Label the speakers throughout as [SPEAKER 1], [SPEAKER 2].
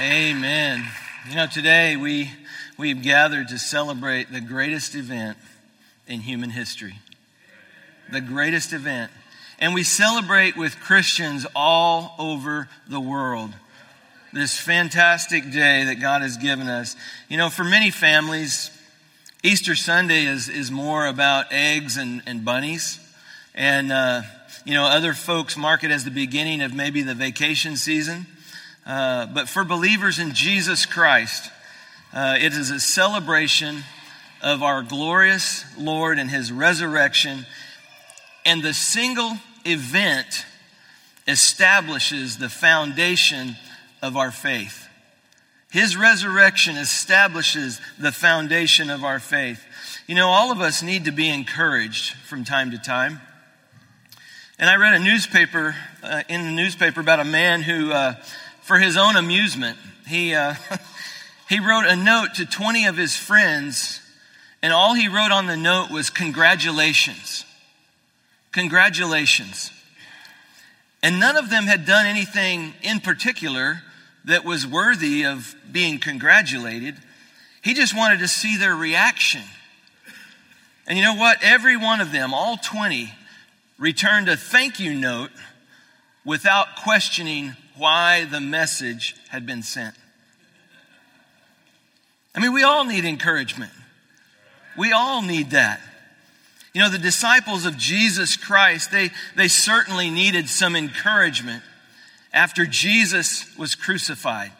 [SPEAKER 1] Amen. You know, today we, we've gathered to celebrate the greatest event in human history. The greatest event. And we celebrate with Christians all over the world this fantastic day that God has given us. You know, for many families, Easter Sunday is, is more about eggs and, and bunnies. And, uh, you know, other folks mark it as the beginning of maybe the vacation season. Uh, but for believers in Jesus Christ, uh, it is a celebration of our glorious Lord and his resurrection. And the single event establishes the foundation of our faith. His resurrection establishes the foundation of our faith. You know, all of us need to be encouraged from time to time. And I read a newspaper, uh, in the newspaper, about a man who, uh, for his own amusement, he, uh, he wrote a note to 20 of his friends, and all he wrote on the note was congratulations. Congratulations. And none of them had done anything in particular that was worthy of being congratulated. He just wanted to see their reaction. And you know what? Every one of them, all 20, returned a thank you note without questioning why the message had been sent. I mean, we all need encouragement. We all need that. You know, the disciples of Jesus Christ, they, they certainly needed some encouragement after Jesus was crucified.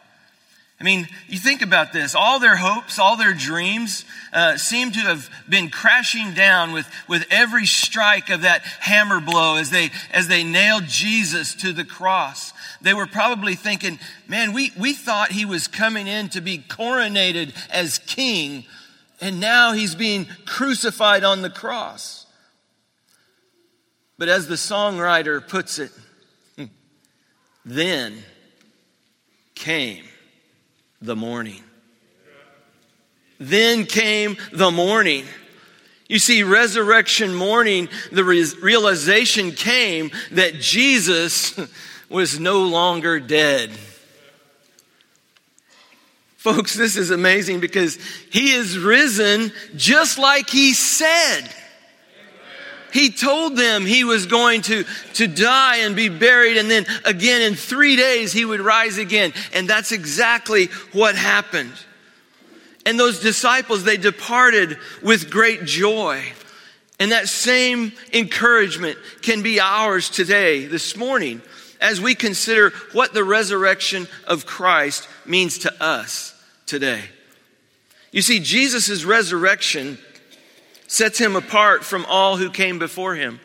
[SPEAKER 1] I mean, you think about this. All their hopes, all their dreams uh, seem to have been crashing down with, with every strike of that hammer blow as they, as they nailed Jesus to the cross. They were probably thinking, man, we, we thought he was coming in to be coronated as king, and now he's being crucified on the cross. But as the songwriter puts it, then came the morning. Then came the morning. You see, resurrection morning, the realization came that Jesus was no longer dead. Folks, this is amazing because he is risen just like he said. He told them he was going to, to die and be buried, and then again in three days he would rise again. And that's exactly what happened. And those disciples, they departed with great joy. And that same encouragement can be ours today, this morning, as we consider what the resurrection of Christ means to us today. You see, Jesus' resurrection sets him apart from all who came before him.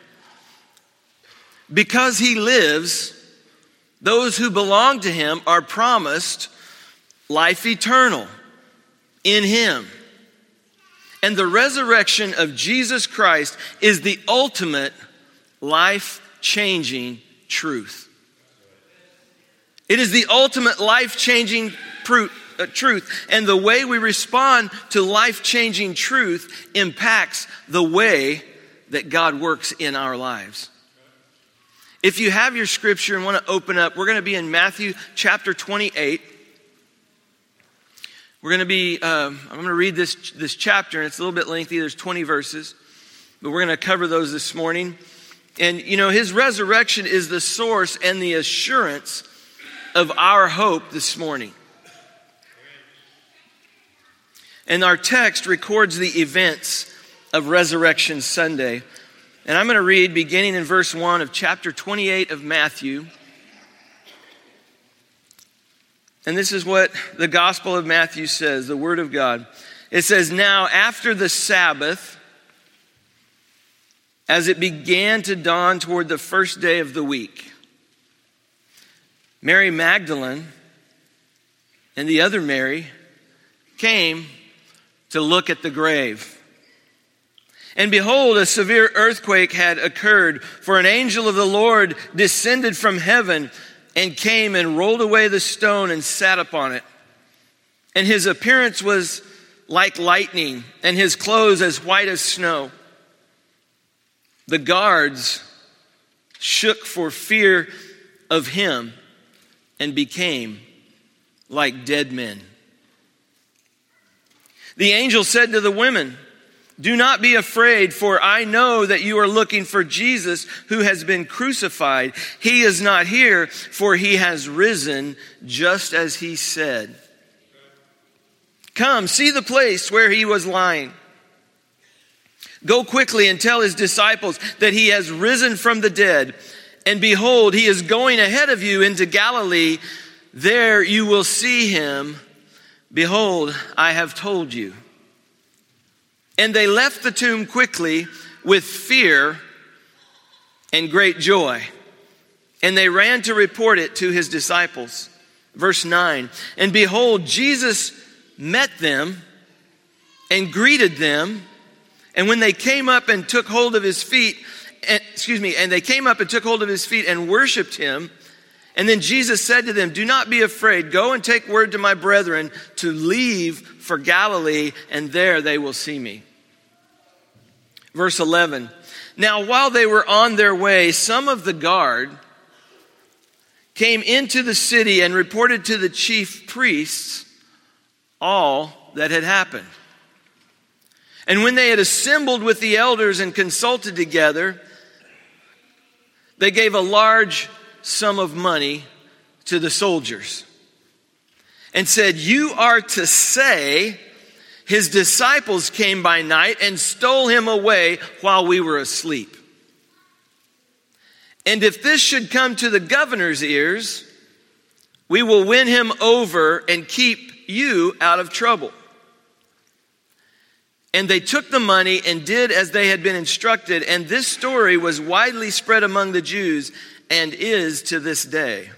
[SPEAKER 1] Because he lives, those who belong to him are promised life eternal in him. And the resurrection of Jesus Christ is the ultimate life changing truth. It is the ultimate life changing uh, truth. And the way we respond to life changing truth impacts the way that God works in our lives. If you have your scripture and want to open up, we're going to be in Matthew chapter 28. We're going to be, um, I'm going to read this, this chapter, and it's a little bit lengthy. There's 20 verses, but we're going to cover those this morning. And, you know, his resurrection is the source and the assurance of our hope this morning. And our text records the events of Resurrection Sunday. And I'm going to read beginning in verse 1 of chapter 28 of Matthew. And this is what the Gospel of Matthew says, the Word of God. It says, Now after the Sabbath, as it began to dawn toward the first day of the week, Mary Magdalene and the other Mary came to look at the grave. And behold, a severe earthquake had occurred, for an angel of the Lord descended from heaven and came and rolled away the stone and sat upon it. And his appearance was like lightning, and his clothes as white as snow. The guards shook for fear of him and became like dead men. The angel said to the women, Do not be afraid, for I know that you are looking for Jesus who has been crucified. He is not here, for he has risen just as he said. Come, see the place where he was lying. Go quickly and tell his disciples that he has risen from the dead. And behold, he is going ahead of you into Galilee. There you will see him. Behold, I have told you. And they left the tomb quickly with fear and great joy. And they ran to report it to his disciples. Verse 9 And behold, Jesus met them and greeted them. And when they came up and took hold of his feet, and, excuse me, and they came up and took hold of his feet and worshiped him. And then Jesus said to them, Do not be afraid. Go and take word to my brethren to leave for Galilee, and there they will see me. Verse 11. Now, while they were on their way, some of the guard came into the city and reported to the chief priests all that had happened. And when they had assembled with the elders and consulted together, they gave a large sum of money to the soldiers and said, You are to say, his disciples came by night and stole him away while we were asleep. And if this should come to the governor's ears, we will win him over and keep you out of trouble. And they took the money and did as they had been instructed. And this story was widely spread among the Jews and is to this day.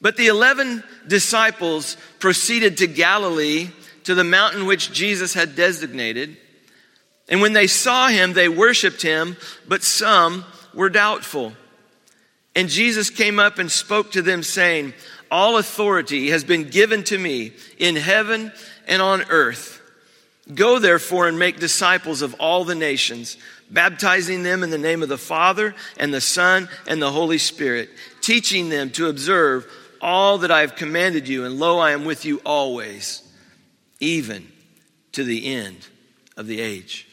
[SPEAKER 1] But the eleven disciples proceeded to Galilee, to the mountain which Jesus had designated. And when they saw him, they worshiped him, but some were doubtful. And Jesus came up and spoke to them, saying, All authority has been given to me in heaven and on earth. Go therefore and make disciples of all the nations, baptizing them in the name of the Father and the Son and the Holy Spirit, teaching them to observe all that I have commanded you. And lo, I am with you always, even to the end of the age.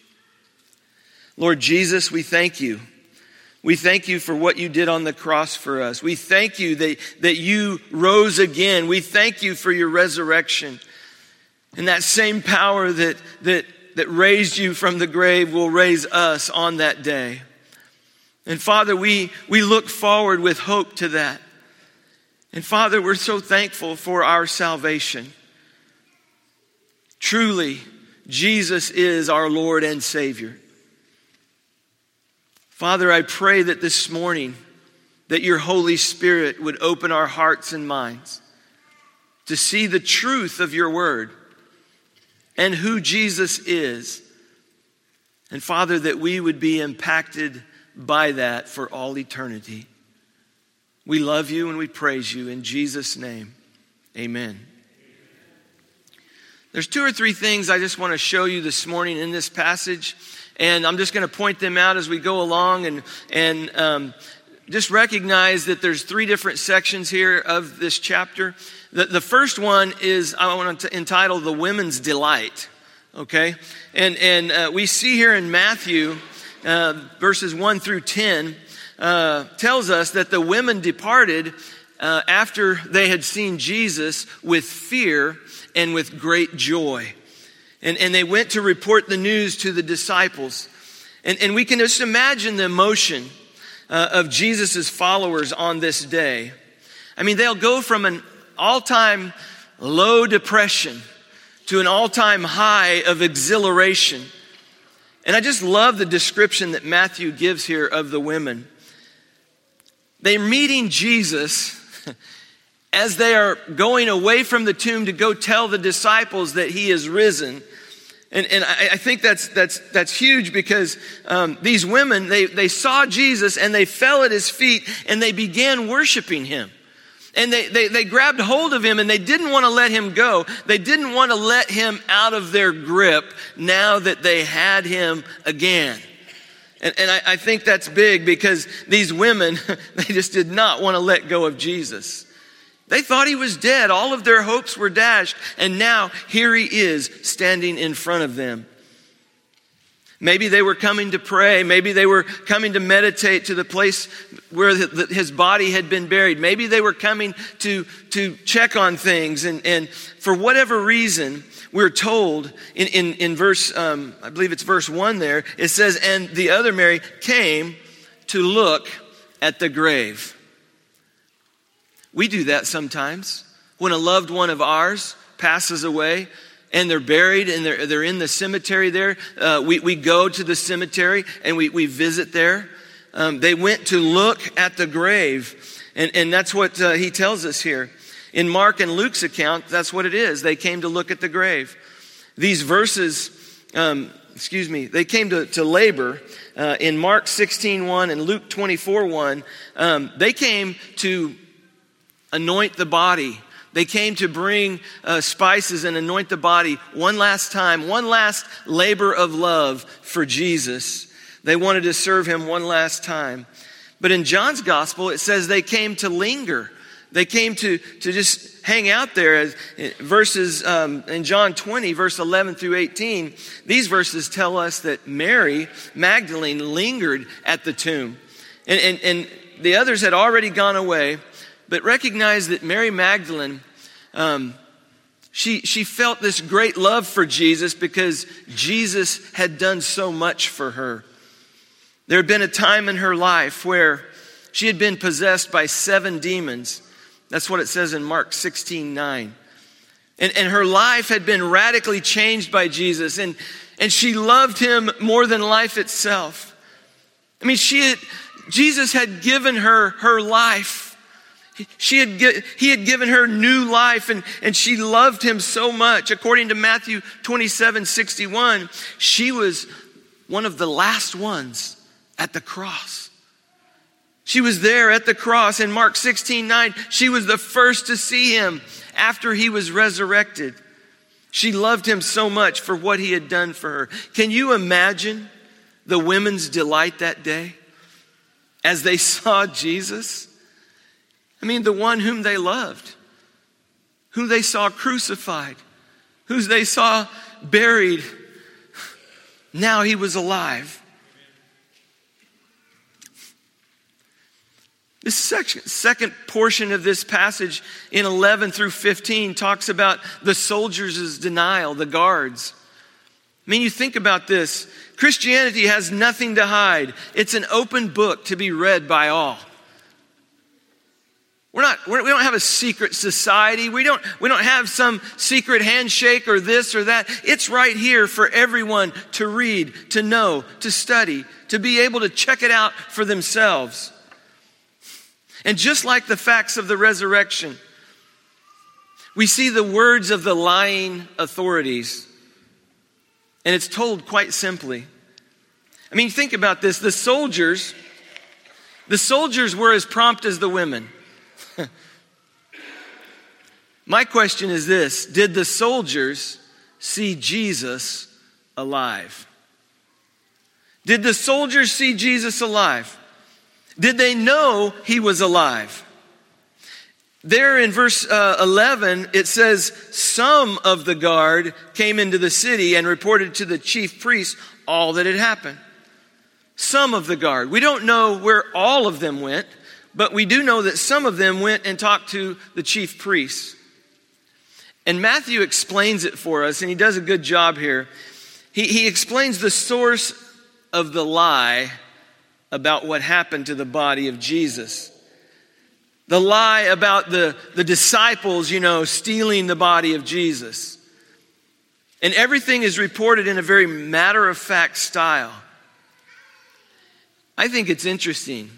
[SPEAKER 1] Lord Jesus, we thank you. We thank you for what you did on the cross for us. We thank you that, that you rose again. We thank you for your resurrection. And that same power that, that, that raised you from the grave will raise us on that day. And Father, we, we look forward with hope to that. And Father, we're so thankful for our salvation. Truly, Jesus is our Lord and Savior. Father, I pray that this morning that your Holy Spirit would open our hearts and minds to see the truth of your word and who Jesus is. And Father, that we would be impacted by that for all eternity. We love you and we praise you in Jesus' name. Amen. There's two or three things I just want to show you this morning in this passage, and I'm just going to point them out as we go along and, and um, just recognize that there's three different sections here of this chapter. The, the first one is I want to entitle The Women's Delight. Okay? And, and uh, we see here in Matthew, uh, verses 1 through 10, uh, tells us that the women departed uh, after they had seen Jesus with fear and with great joy. And, and they went to report the news to the disciples. And, and we can just imagine the emotion uh, of Jesus' followers on this day. I mean, they'll go from an all time low depression to an all time high of exhilaration. And I just love the description that Matthew gives here of the women. They're meeting Jesus as they are going away from the tomb to go tell the disciples that he is risen. And, and I, I think that's, that's, that's huge because um, these women, they, they saw Jesus and they fell at his feet and they began worshiping him. And they, they, they grabbed hold of him and they didn't want to let him go. They didn't want to let him out of their grip now that they had him again. And, and I, I think that's big because these women, they just did not want to let go of Jesus. They thought he was dead. All of their hopes were dashed. And now here he is standing in front of them. Maybe they were coming to pray. Maybe they were coming to meditate to the place where the, the, his body had been buried. Maybe they were coming to, to check on things. And, and for whatever reason, we're told in, in, in verse, um, I believe it's verse one there, it says, And the other Mary came to look at the grave. We do that sometimes. When a loved one of ours passes away, and they're buried and they're, they're in the cemetery there. Uh, we, we go to the cemetery and we, we visit there. Um, they went to look at the grave. And, and that's what uh, he tells us here. In Mark and Luke's account, that's what it is. They came to look at the grave. These verses, um, excuse me, they came to, to labor uh, in Mark 16 1 and Luke 24 1. Um, they came to anoint the body they came to bring uh, spices and anoint the body one last time, one last labor of love for Jesus. They wanted to serve him one last time. But in John's gospel, it says they came to linger. They came to, to just hang out there. As, verses um, in John 20, verse 11 through 18, these verses tell us that Mary Magdalene lingered at the tomb. And, and, and the others had already gone away. But recognize that Mary Magdalene, um, she, she felt this great love for Jesus because Jesus had done so much for her. There had been a time in her life where she had been possessed by seven demons. That's what it says in Mark 16 9. And, and her life had been radically changed by Jesus, and, and she loved him more than life itself. I mean, she had, Jesus had given her her life. She had, he had given her new life and, and she loved him so much. According to Matthew 27 61, she was one of the last ones at the cross. She was there at the cross in Mark 16 9. She was the first to see him after he was resurrected. She loved him so much for what he had done for her. Can you imagine the women's delight that day as they saw Jesus? I mean, the one whom they loved, whom they saw crucified, whom they saw buried. Now he was alive. This second, second portion of this passage in 11 through 15 talks about the soldiers' denial, the guards. I mean, you think about this. Christianity has nothing to hide. It's an open book to be read by all. We're not, we're, we don't have a secret society. We don't, we don't have some secret handshake or this or that. It's right here for everyone to read, to know, to study, to be able to check it out for themselves. And just like the facts of the resurrection, we see the words of the lying authorities. And it's told quite simply. I mean, think about this. The soldiers, the soldiers were as prompt as the women. My question is this Did the soldiers see Jesus alive? Did the soldiers see Jesus alive? Did they know he was alive? There in verse uh, 11, it says, Some of the guard came into the city and reported to the chief priest all that had happened. Some of the guard. We don't know where all of them went. But we do know that some of them went and talked to the chief priests. And Matthew explains it for us, and he does a good job here. He, he explains the source of the lie about what happened to the body of Jesus. The lie about the, the disciples, you know, stealing the body of Jesus. And everything is reported in a very matter of fact style. I think it's interesting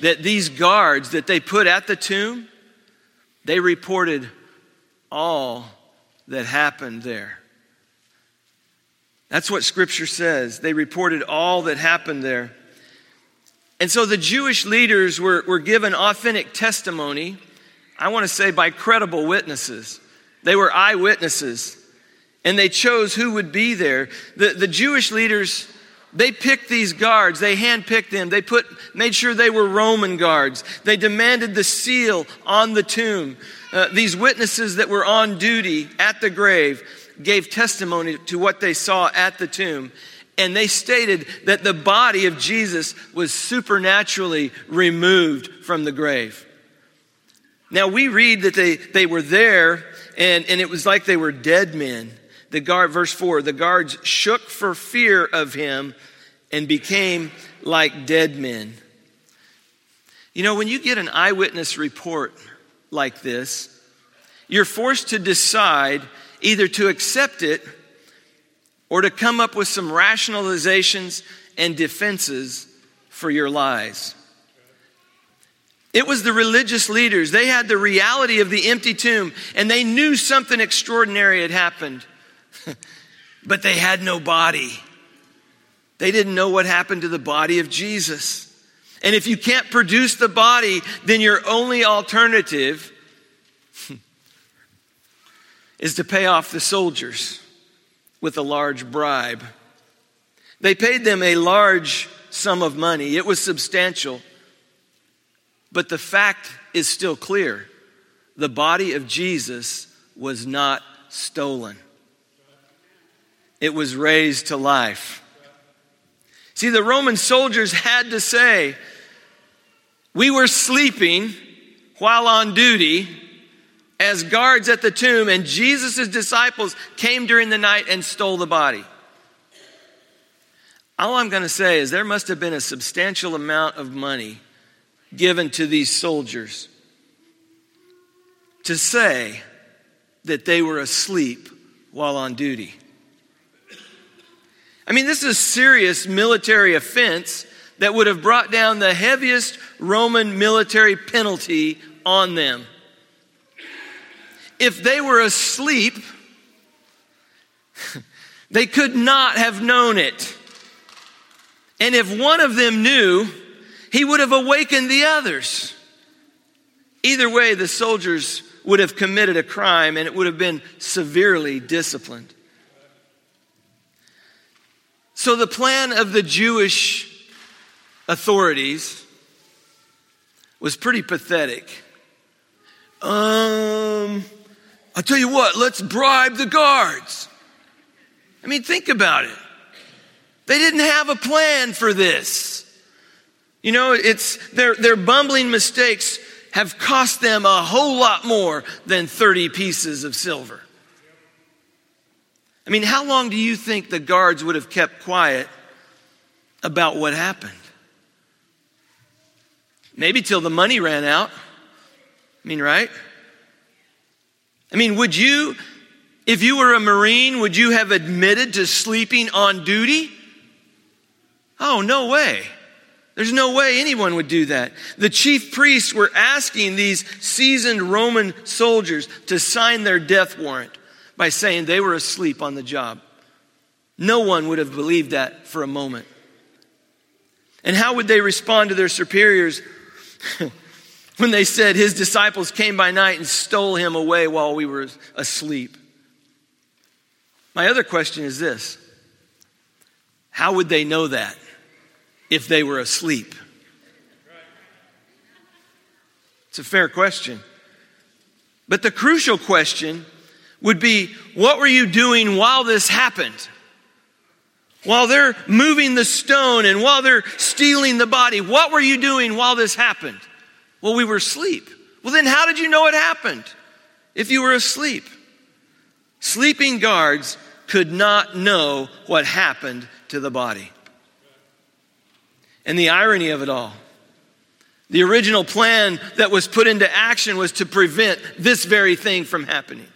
[SPEAKER 1] that these guards that they put at the tomb, they reported all that happened there. That's what scripture says. They reported all that happened there. And so the Jewish leaders were, were given authentic testimony, I want to say by credible witnesses. They were eyewitnesses, and they chose who would be there. The, the Jewish leaders They picked these guards. They handpicked them. They put, made sure they were Roman guards. They demanded the seal on the tomb. Uh, these witnesses that were on duty at the grave gave testimony to what they saw at the tomb. And they stated that the body of Jesus was supernaturally removed from the grave. Now we read that they, they were there and, and it was like they were dead men. The guard, verse 4, the guards shook for fear of him and became like dead men. You know, when you get an eyewitness report like this, you're forced to decide either to accept it or to come up with some rationalizations and defenses for your lies. It was the religious leaders. They had the reality of the empty tomb and they knew something extraordinary had happened, but they had no body. They didn't know what happened to the body of Jesus. And if you can't produce the body, then your only alternative is to pay off the soldiers with a large bribe. They paid them a large sum of money, it was substantial. But the fact is still clear the body of Jesus was not stolen, it was raised to life. See, the Roman soldiers had to say, We were sleeping while on duty as guards at the tomb, and Jesus' disciples came during the night and stole the body. All I'm going to say is there must have been a substantial amount of money given to these soldiers to say that they were asleep while on duty. I mean, this is a serious military offense that would have brought down the heaviest Roman military penalty on them. If they were asleep, they could not have known it. And if one of them knew, he would have awakened the others. Either way, the soldiers would have committed a crime and it would have been severely disciplined. So, the plan of the Jewish authorities was pretty pathetic. Um, I'll tell you what, let's bribe the guards. I mean, think about it. They didn't have a plan for this. You know, it's their, their bumbling mistakes have cost them a whole lot more than 30 pieces of silver. I mean, how long do you think the guards would have kept quiet about what happened? Maybe till the money ran out. I mean, right? I mean, would you, if you were a Marine, would you have admitted to sleeping on duty? Oh, no way. There's no way anyone would do that. The chief priests were asking these seasoned Roman soldiers to sign their death warrant by saying they were asleep on the job. No one would have believed that for a moment. And how would they respond to their superiors when they said his disciples came by night and stole him away while we were asleep? My other question is this How would they know that if they were asleep? It's a fair question. But the crucial question would be what were you doing while this happened? While they're moving the stone and while they're stealing the body, what were you doing while this happened? Well, we were asleep. Well, then how did you know it happened if you were asleep? Sleeping guards could not know what happened to the body. And the irony of it all the original plan that was put into action was to prevent this very thing from happening.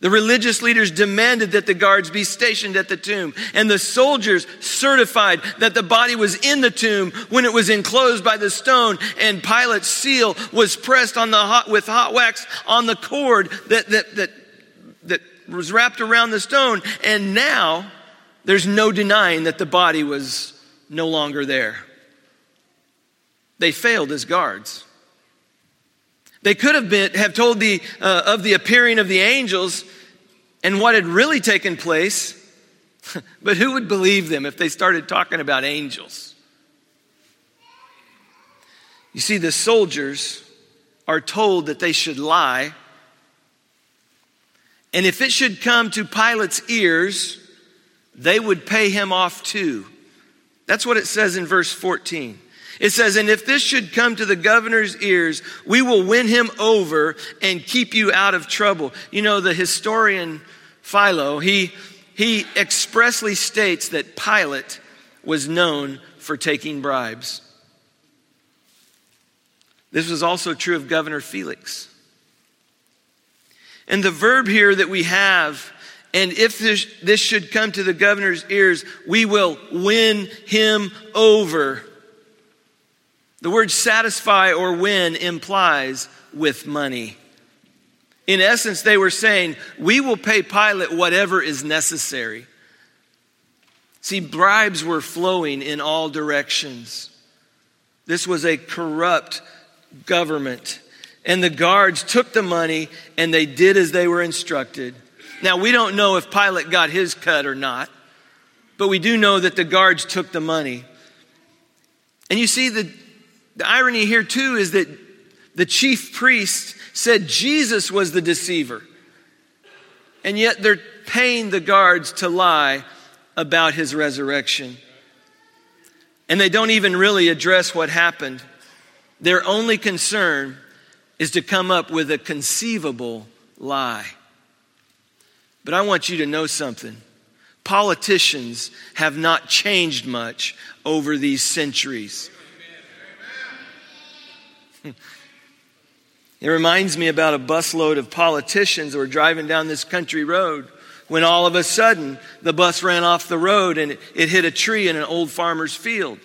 [SPEAKER 1] The religious leaders demanded that the guards be stationed at the tomb, and the soldiers certified that the body was in the tomb when it was enclosed by the stone, and Pilate's seal was pressed on the hot, with hot wax on the cord that, that, that, that was wrapped around the stone. And now there's no denying that the body was no longer there. They failed as guards. They could have been have told the uh, of the appearing of the angels and what had really taken place, but who would believe them if they started talking about angels? You see, the soldiers are told that they should lie. And if it should come to Pilate's ears, they would pay him off too. That's what it says in verse 14. It says, And if this should come to the governor's ears, we will win him over and keep you out of trouble. You know, the historian Philo, he, he expressly states that Pilate was known for taking bribes. This was also true of Governor Felix. And the verb here that we have, and if this, this should come to the governor's ears, we will win him over. The word satisfy or win implies with money. In essence, they were saying, We will pay Pilate whatever is necessary. See, bribes were flowing in all directions. This was a corrupt government. And the guards took the money and they did as they were instructed. Now, we don't know if Pilate got his cut or not, but we do know that the guards took the money. And you see, the, the irony here too is that the chief priest said Jesus was the deceiver. And yet they're paying the guards to lie about his resurrection. And they don't even really address what happened. Their only concern is to come up with a conceivable lie. But I want you to know something. Politicians have not changed much over these centuries. It reminds me about a busload of politicians that were driving down this country road when all of a sudden the bus ran off the road and it hit a tree in an old farmer's field.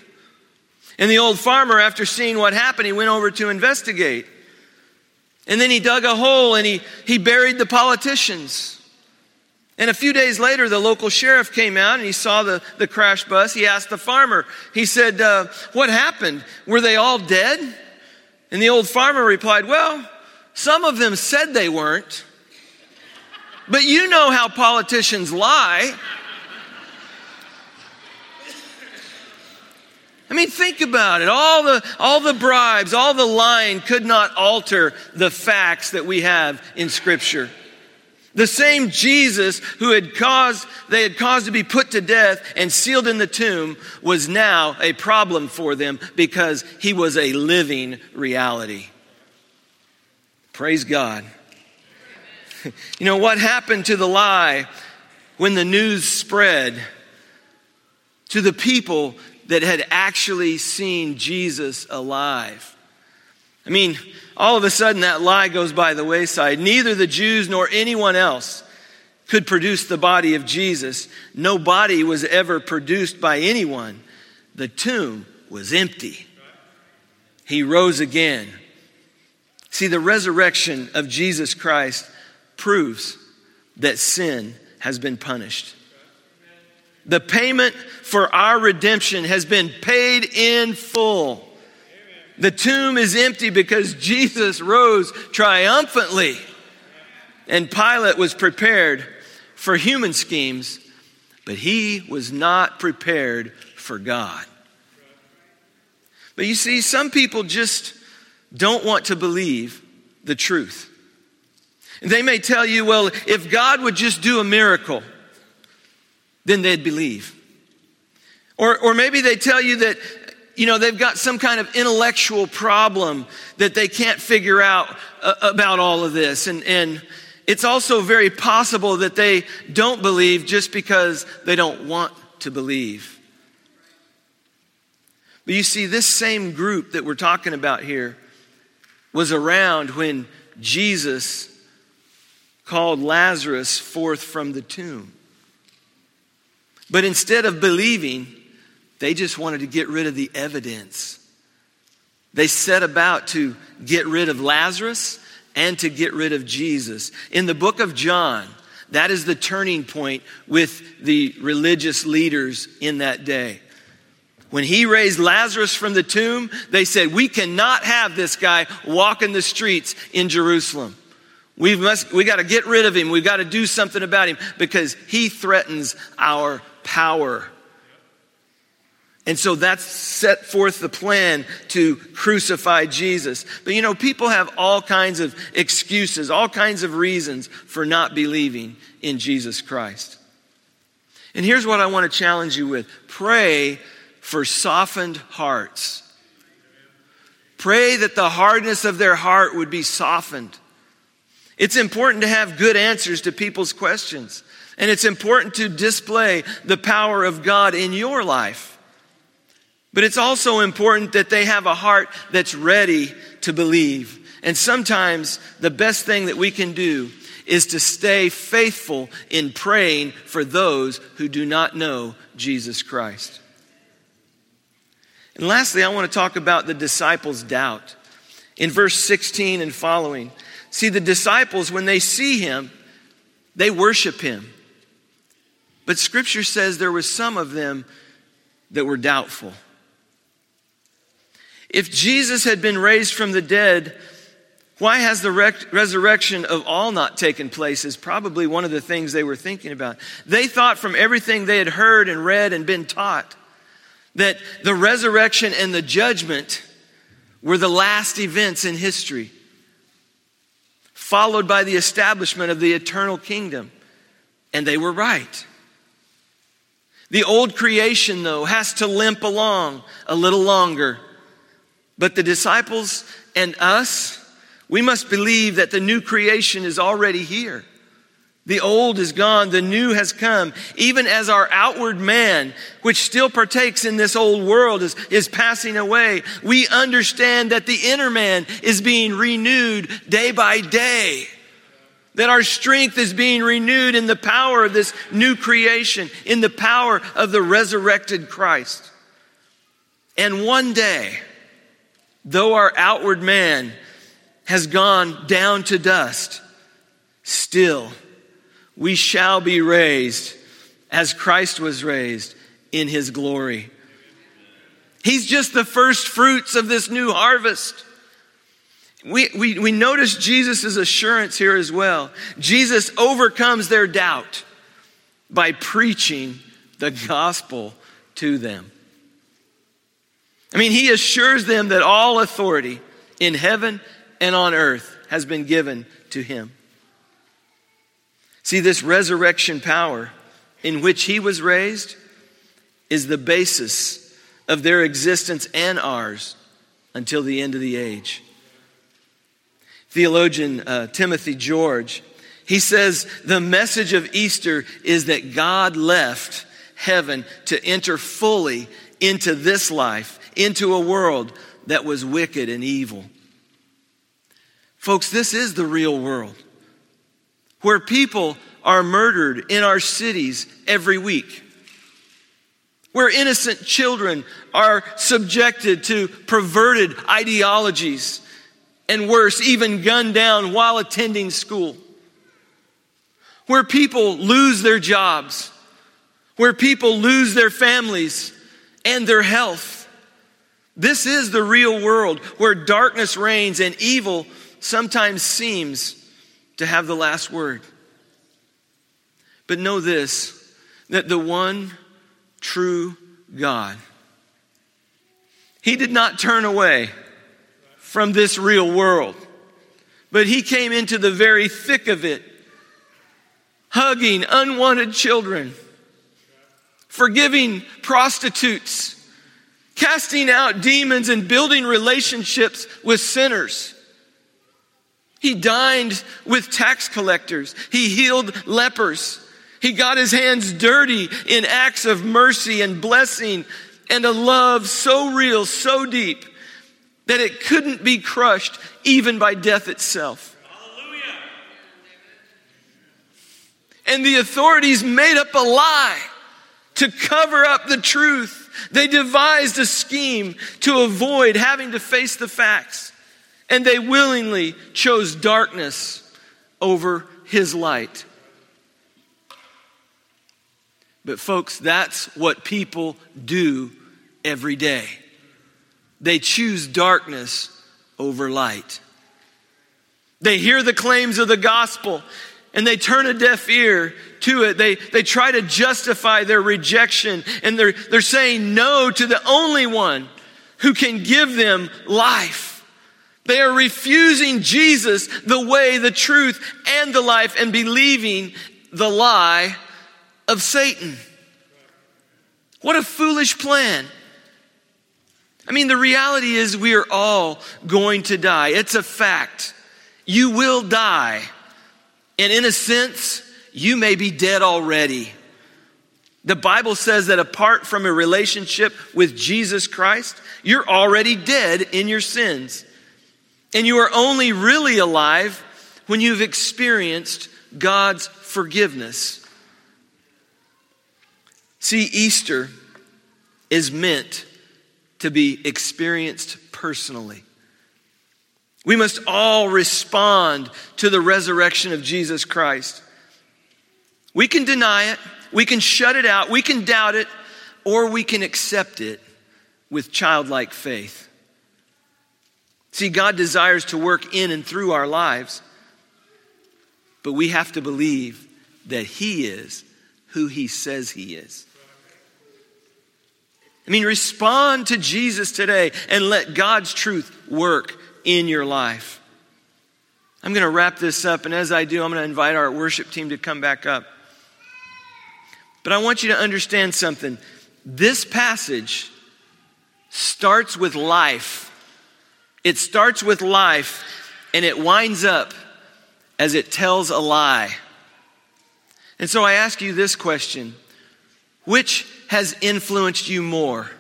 [SPEAKER 1] And the old farmer, after seeing what happened, he went over to investigate. And then he dug a hole and he, he buried the politicians. And a few days later, the local sheriff came out and he saw the, the crash bus. He asked the farmer, he said, uh, What happened? Were they all dead? And the old farmer replied, Well, some of them said they weren't. But you know how politicians lie. I mean, think about it. All the, all the bribes, all the lying could not alter the facts that we have in Scripture. The same Jesus who had caused, they had caused to be put to death and sealed in the tomb was now a problem for them because he was a living reality. Praise God. You know what happened to the lie when the news spread to the people that had actually seen Jesus alive. I mean, all of a sudden that lie goes by the wayside. Neither the Jews nor anyone else could produce the body of Jesus. No body was ever produced by anyone. The tomb was empty. He rose again. See, the resurrection of Jesus Christ proves that sin has been punished. The payment for our redemption has been paid in full. The tomb is empty because Jesus rose triumphantly. And Pilate was prepared for human schemes, but he was not prepared for God. But you see, some people just don't want to believe the truth. They may tell you, well, if God would just do a miracle, then they'd believe. Or, or maybe they tell you that, you know, they've got some kind of intellectual problem that they can't figure out uh, about all of this. And, and it's also very possible that they don't believe just because they don't want to believe. But you see, this same group that we're talking about here was around when Jesus called Lazarus forth from the tomb. But instead of believing, they just wanted to get rid of the evidence. They set about to get rid of Lazarus and to get rid of Jesus. In the book of John, that is the turning point with the religious leaders in that day. When he raised Lazarus from the tomb, they said, We cannot have this guy walking the streets in Jerusalem. We must we got to get rid of him. We've got to do something about him because he threatens our power. And so that's set forth the plan to crucify Jesus. But you know, people have all kinds of excuses, all kinds of reasons for not believing in Jesus Christ. And here's what I want to challenge you with pray for softened hearts. Pray that the hardness of their heart would be softened. It's important to have good answers to people's questions. And it's important to display the power of God in your life. But it's also important that they have a heart that's ready to believe. And sometimes the best thing that we can do is to stay faithful in praying for those who do not know Jesus Christ. And lastly, I want to talk about the disciples' doubt. In verse 16 and following, see the disciples, when they see him, they worship him. But scripture says there was some of them that were doubtful. If Jesus had been raised from the dead, why has the rec- resurrection of all not taken place? Is probably one of the things they were thinking about. They thought from everything they had heard and read and been taught that the resurrection and the judgment were the last events in history, followed by the establishment of the eternal kingdom. And they were right. The old creation, though, has to limp along a little longer. But the disciples and us, we must believe that the new creation is already here. The old is gone, the new has come. Even as our outward man, which still partakes in this old world, is, is passing away, we understand that the inner man is being renewed day by day. That our strength is being renewed in the power of this new creation, in the power of the resurrected Christ. And one day, though our outward man has gone down to dust, still we shall be raised as Christ was raised in his glory. He's just the first fruits of this new harvest. We, we, we notice Jesus' assurance here as well. Jesus overcomes their doubt by preaching the gospel to them. I mean, he assures them that all authority in heaven and on earth has been given to him. See, this resurrection power in which he was raised is the basis of their existence and ours until the end of the age. Theologian uh, Timothy George, he says the message of Easter is that God left heaven to enter fully into this life, into a world that was wicked and evil. Folks, this is the real world where people are murdered in our cities every week, where innocent children are subjected to perverted ideologies, and worse, even gunned down while attending school, where people lose their jobs, where people lose their families and their health. This is the real world where darkness reigns and evil sometimes seems to have the last word. But know this that the one true God, He did not turn away from this real world, but He came into the very thick of it, hugging unwanted children, forgiving prostitutes, casting out demons, and building relationships with sinners. He dined with tax collectors. He healed lepers. He got his hands dirty in acts of mercy and blessing and a love so real, so deep, that it couldn't be crushed even by death itself. Hallelujah. And the authorities made up a lie to cover up the truth. They devised a scheme to avoid having to face the facts and they willingly chose darkness over his light. But, folks, that's what people do every day. They choose darkness over light. They hear the claims of the gospel and they turn a deaf ear to it. They, they try to justify their rejection and they're, they're saying no to the only one who can give them life. They are refusing Jesus, the way, the truth, and the life, and believing the lie of Satan. What a foolish plan. I mean, the reality is we are all going to die. It's a fact. You will die. And in a sense, you may be dead already. The Bible says that apart from a relationship with Jesus Christ, you're already dead in your sins. And you are only really alive when you've experienced God's forgiveness. See, Easter is meant to be experienced personally. We must all respond to the resurrection of Jesus Christ. We can deny it, we can shut it out, we can doubt it, or we can accept it with childlike faith. See, God desires to work in and through our lives, but we have to believe that He is who He says He is. I mean, respond to Jesus today and let God's truth work in your life. I'm going to wrap this up, and as I do, I'm going to invite our worship team to come back up. But I want you to understand something. This passage starts with life. It starts with life, and it winds up as it tells a lie. And so I ask you this question Which has influenced you more?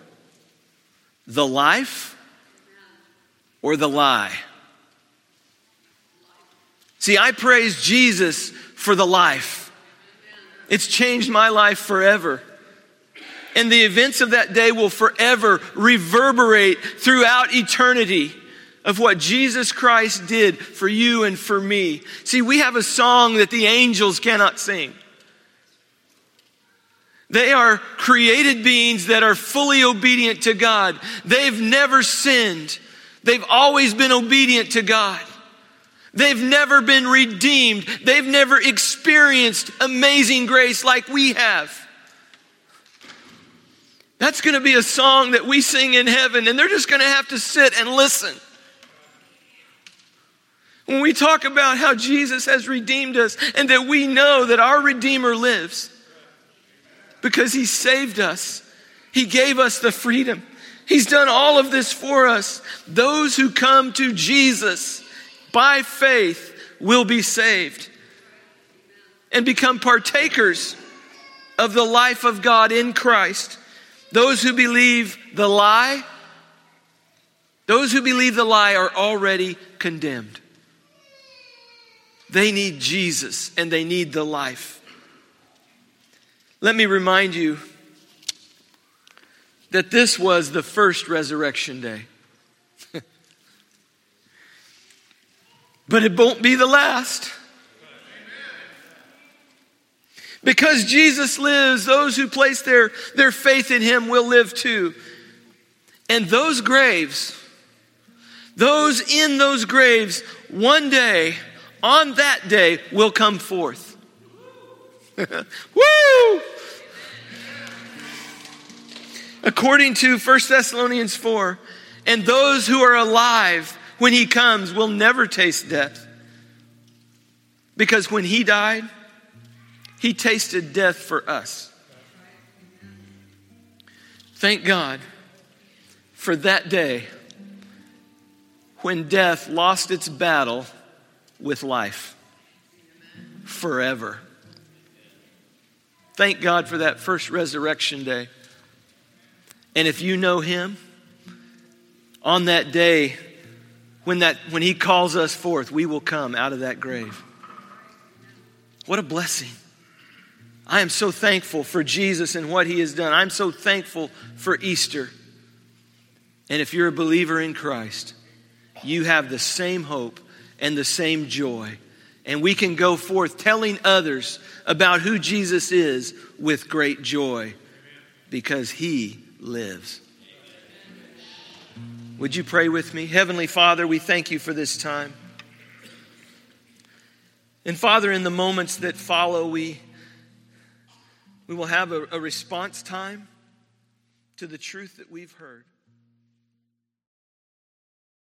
[SPEAKER 1] The life or the lie? See, I praise Jesus for the life. It's changed my life forever. And the events of that day will forever reverberate throughout eternity of what Jesus Christ did for you and for me. See, we have a song that the angels cannot sing. They are created beings that are fully obedient to God. They've never sinned. They've always been obedient to God. They've never been redeemed. They've never experienced amazing grace like we have. That's going to be a song that we sing in heaven, and they're just going to have to sit and listen. When we talk about how Jesus has redeemed us and that we know that our Redeemer lives, because he saved us. He gave us the freedom. He's done all of this for us. Those who come to Jesus by faith will be saved and become partakers of the life of God in Christ. Those who believe the lie, those who believe the lie are already condemned. They need Jesus and they need the life. Let me remind you that this was the first resurrection day. but it won't be the last. Because Jesus lives, those who place their, their faith in him will live too. And those graves, those in those graves, one day, on that day, will come forth. Woo! According to 1 Thessalonians 4, and those who are alive when he comes will never taste death. Because when he died, he tasted death for us. Thank God for that day when death lost its battle with life forever. Thank God for that first resurrection day. And if you know him, on that day, when, that, when he calls us forth, we will come out of that grave. What a blessing. I am so thankful for Jesus and what he has done. I'm so thankful for Easter. And if you're a believer in Christ, you have the same hope and the same joy. And we can go forth telling others about who Jesus is with great joy because he lives. Would you pray with me? Heavenly Father, we thank you for this time. And Father, in the moments that follow, we, we will have a, a response time to the truth that we've heard.